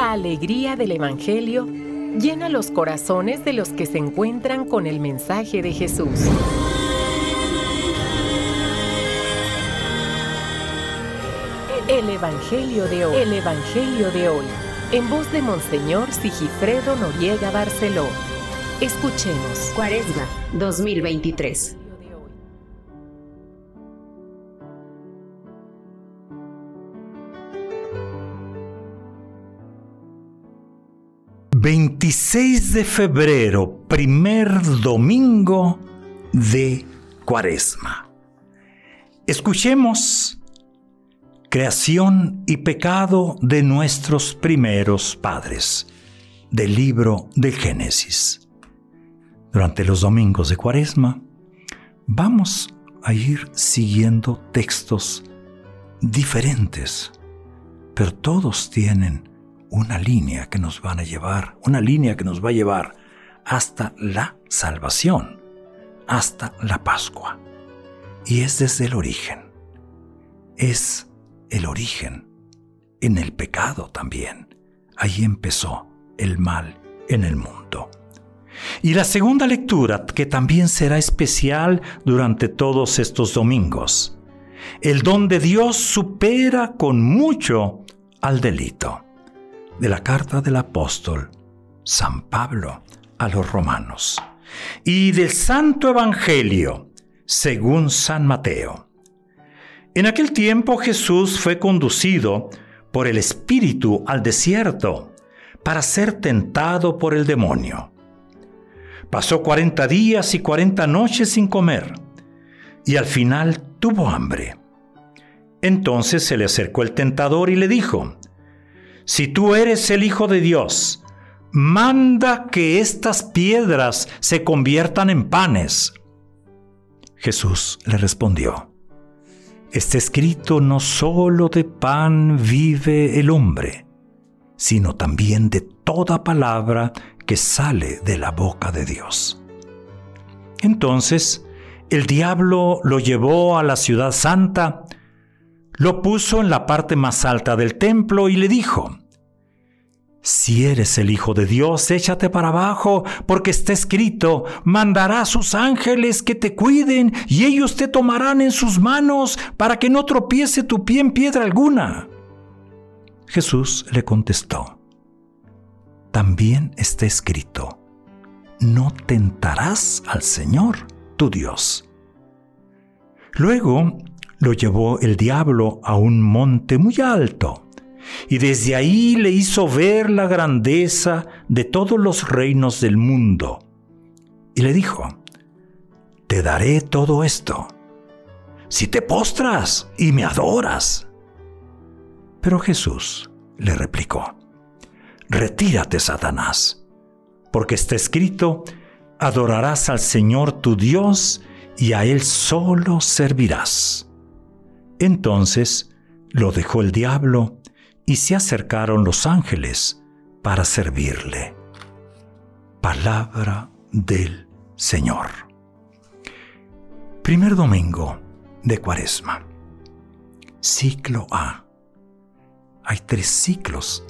La alegría del Evangelio llena los corazones de los que se encuentran con el mensaje de Jesús. El Evangelio de hoy. El Evangelio de hoy. En voz de Monseñor Sigifredo Noriega Barceló. Escuchemos. Cuaresma 2023. 26 de febrero, primer domingo de Cuaresma. Escuchemos Creación y pecado de nuestros primeros padres del libro de Génesis. Durante los domingos de Cuaresma vamos a ir siguiendo textos diferentes, pero todos tienen una línea que nos van a llevar, una línea que nos va a llevar hasta la salvación, hasta la Pascua. Y es desde el origen. Es el origen en el pecado también. Ahí empezó el mal en el mundo. Y la segunda lectura, que también será especial durante todos estos domingos. El don de Dios supera con mucho al delito de la carta del apóstol San Pablo a los romanos y del Santo Evangelio según San Mateo. En aquel tiempo Jesús fue conducido por el Espíritu al desierto para ser tentado por el demonio. Pasó cuarenta días y cuarenta noches sin comer y al final tuvo hambre. Entonces se le acercó el tentador y le dijo, si tú eres el Hijo de Dios, manda que estas piedras se conviertan en panes. Jesús le respondió, Está escrito no solo de pan vive el hombre, sino también de toda palabra que sale de la boca de Dios. Entonces, el diablo lo llevó a la ciudad santa, lo puso en la parte más alta del templo y le dijo, si eres el Hijo de Dios, échate para abajo, porque está escrito, mandará a sus ángeles que te cuiden y ellos te tomarán en sus manos para que no tropiece tu pie en piedra alguna. Jesús le contestó, también está escrito, no tentarás al Señor, tu Dios. Luego lo llevó el diablo a un monte muy alto y desde ahí le hizo ver la grandeza de todos los reinos del mundo. Y le dijo, te daré todo esto, si te postras y me adoras. Pero Jesús le replicó, retírate, Satanás, porque está escrito, adorarás al Señor tu Dios y a Él solo servirás. Entonces lo dejó el diablo y se acercaron los ángeles para servirle. Palabra del Señor. Primer domingo de Cuaresma. Ciclo A. Hay tres ciclos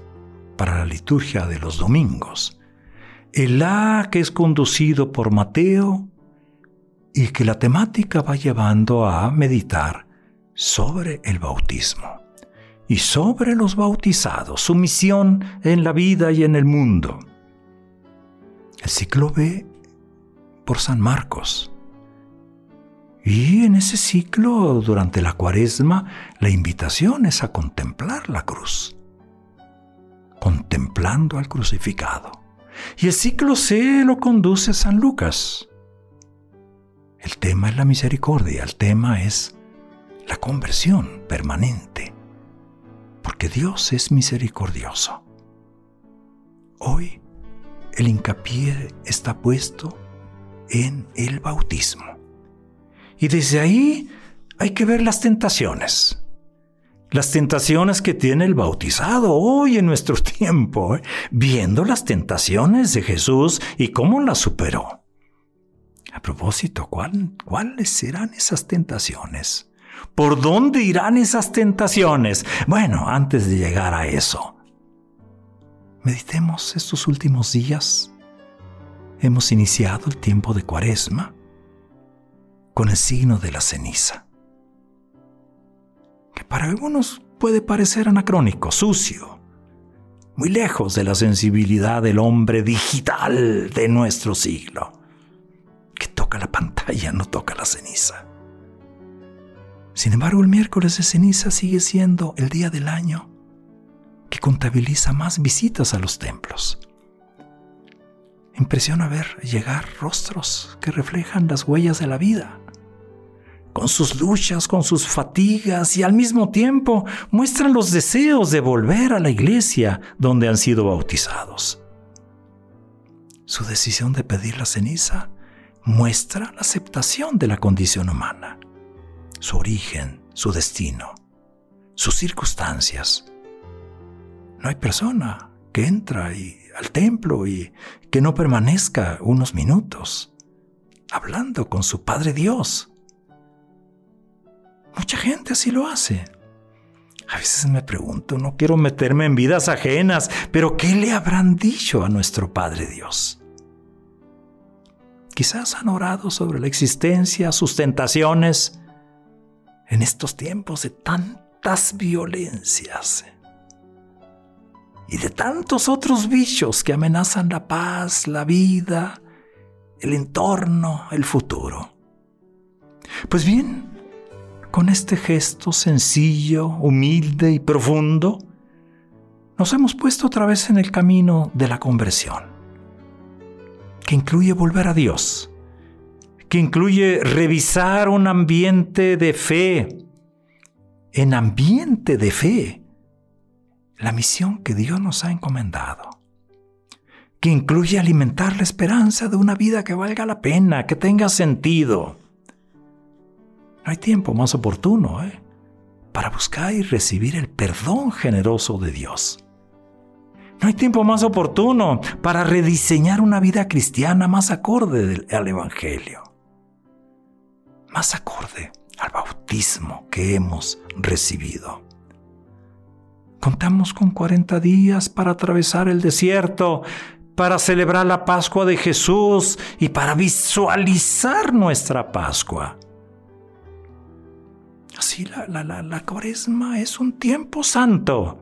para la liturgia de los domingos. El A que es conducido por Mateo y que la temática va llevando a meditar sobre el bautismo y sobre los bautizados, su misión en la vida y en el mundo. El ciclo B por San Marcos. Y en ese ciclo, durante la cuaresma, la invitación es a contemplar la cruz, contemplando al crucificado. Y el ciclo C lo conduce San Lucas. El tema es la misericordia, el tema es la conversión permanente porque Dios es misericordioso. Hoy el hincapié está puesto en el bautismo. Y desde ahí hay que ver las tentaciones. Las tentaciones que tiene el bautizado hoy en nuestro tiempo, ¿eh? viendo las tentaciones de Jesús y cómo las superó. A propósito, ¿cuáles serán esas tentaciones? ¿Por dónde irán esas tentaciones? Bueno, antes de llegar a eso, meditemos estos últimos días. Hemos iniciado el tiempo de cuaresma con el signo de la ceniza, que para algunos puede parecer anacrónico, sucio, muy lejos de la sensibilidad del hombre digital de nuestro siglo, que toca la pantalla, no toca la ceniza. Sin embargo, el miércoles de ceniza sigue siendo el día del año que contabiliza más visitas a los templos. Impresiona ver llegar rostros que reflejan las huellas de la vida, con sus luchas, con sus fatigas y al mismo tiempo muestran los deseos de volver a la iglesia donde han sido bautizados. Su decisión de pedir la ceniza muestra la aceptación de la condición humana, su origen, su destino, sus circunstancias. No hay persona que entra al templo y que no permanezca unos minutos hablando con su Padre Dios Mucha gente así lo hace. A veces me pregunto, no quiero meterme en vidas ajenas, pero ¿qué le habrán dicho a nuestro Padre Dios? Quizás han orado sobre la existencia, sus tentaciones, en estos tiempos de tantas violencias y de tantos otros bichos que amenazan la paz, la vida, el entorno, el futuro. Pues bien, con este gesto sencillo, humilde y profundo, nos hemos puesto otra vez en el camino de la conversión, que incluye volver a Dios, que incluye revisar un ambiente de fe, en ambiente de fe, la misión que Dios nos ha encomendado, que incluye alimentar la esperanza de una vida que valga la pena, que tenga sentido, no hay tiempo más oportuno ¿eh? para buscar y recibir el perdón generoso de Dios. No hay tiempo más oportuno para rediseñar una vida cristiana más acorde al Evangelio, más acorde al bautismo que hemos recibido. Contamos con 40 días para atravesar el desierto, para celebrar la Pascua de Jesús y para visualizar nuestra Pascua. Así la, la, cuaresma es un tiempo santo,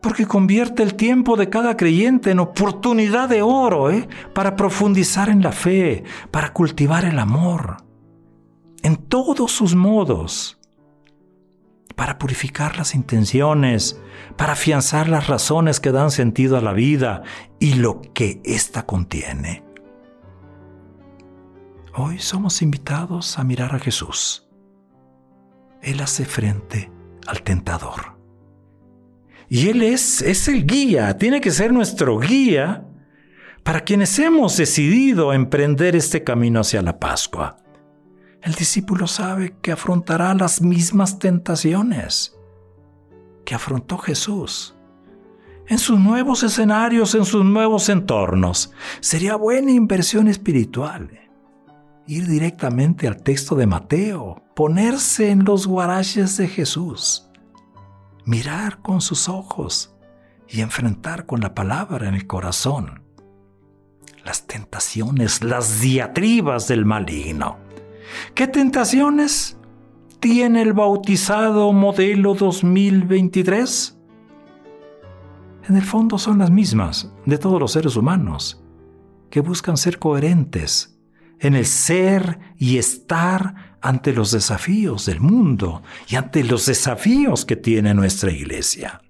porque convierte el tiempo de cada creyente en oportunidad de oro ¿eh? para profundizar en la fe, para cultivar el amor, en todos sus modos, para purificar las intenciones, para afianzar las razones que dan sentido a la vida y lo que ésta contiene. Hoy somos invitados a mirar a Jesús él hace frente al tentador. Y Él es, es el guía, tiene que ser nuestro guía para quienes hemos decidido emprender este camino hacia la Pascua. El discípulo sabe que afrontará las mismas tentaciones que afrontó Jesús. En sus nuevos escenarios, en sus nuevos entornos, sería buena inversión espiritual ir directamente al texto de Mateo, ponerse en los guaraches de Jesús, mirar con sus ojos y enfrentar con la palabra en el corazón las tentaciones, las diatribas del maligno. ¿Qué tentaciones tiene el bautizado modelo 2023? En el fondo son las mismas de todos los seres humanos, que buscan ser coherentes en el ser y estar ante los desafíos del mundo y ante los desafíos que tiene nuestra iglesia.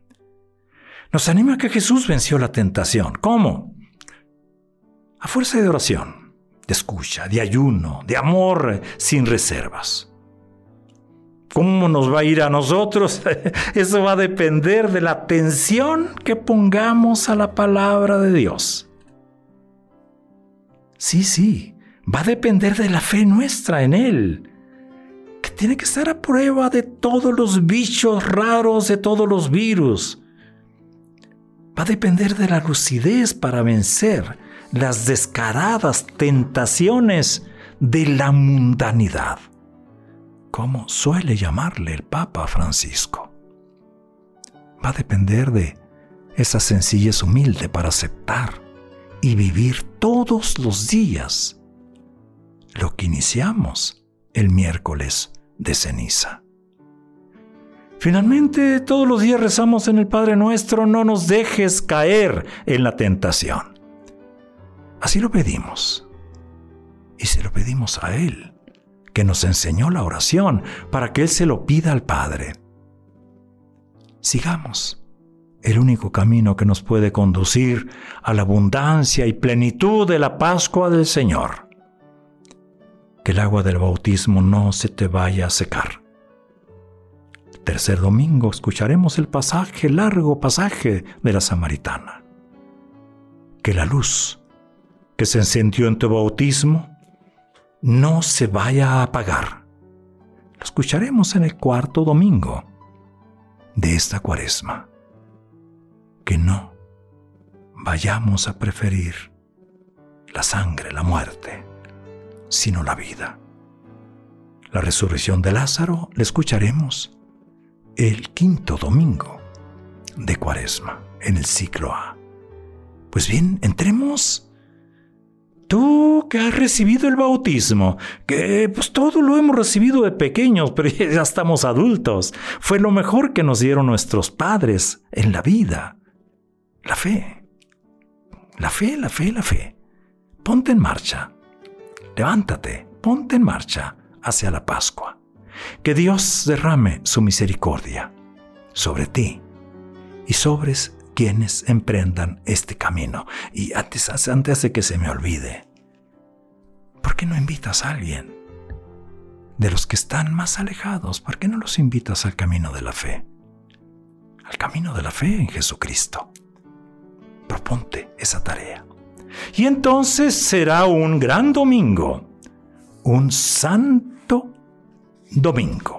Nos anima que Jesús venció la tentación. ¿Cómo? A fuerza de oración, de escucha, de ayuno, de amor sin reservas. ¿Cómo nos va a ir a nosotros? Eso va a depender de la atención que pongamos a la palabra de Dios. Sí, sí, va a depender de la fe nuestra en Él, que tiene que estar a prueba de todos los bichos raros, de todos los virus. Va a depender de la lucidez para vencer las descaradas tentaciones de la mundanidad, como suele llamarle el Papa Francisco. Va a depender de esa sencillez humilde para aceptar y vivir todos los días lo que iniciamos el miércoles de ceniza. Finalmente, todos los días rezamos en el Padre Nuestro, no nos dejes caer en la tentación. Así lo pedimos. Y se lo pedimos a Él, que nos enseñó la oración para que Él se lo pida al Padre. Sigamos el único camino que nos puede conducir a la abundancia y plenitud de la Pascua del Señor. Que el agua del bautismo no se te vaya a secar. Tercer domingo escucharemos el pasaje, largo pasaje de la Samaritana. Que la luz que se encendió en tu bautismo no se vaya a apagar. Lo escucharemos en el cuarto domingo de esta cuaresma. Que no vayamos a preferir la sangre, la muerte, sino la vida. La resurrección de Lázaro la escucharemos el quinto domingo de cuaresma en el ciclo A. Pues bien, entremos Tú que has recibido el bautismo, que pues todo lo hemos recibido de pequeños, pero ya estamos adultos. Fue lo mejor que nos dieron nuestros padres en la vida. La fe. La fe, la fe, la fe. Ponte en marcha. Levántate, ponte en marcha hacia la Pascua. Que Dios derrame su misericordia sobre ti y sobre quienes emprendan este camino. Y antes, antes de que se me olvide, ¿por qué no invitas a alguien? De los que están más alejados, ¿por qué no los invitas al camino de la fe? Al camino de la fe en Jesucristo. Proponte esa tarea. Y entonces será un gran domingo, un santo domingo.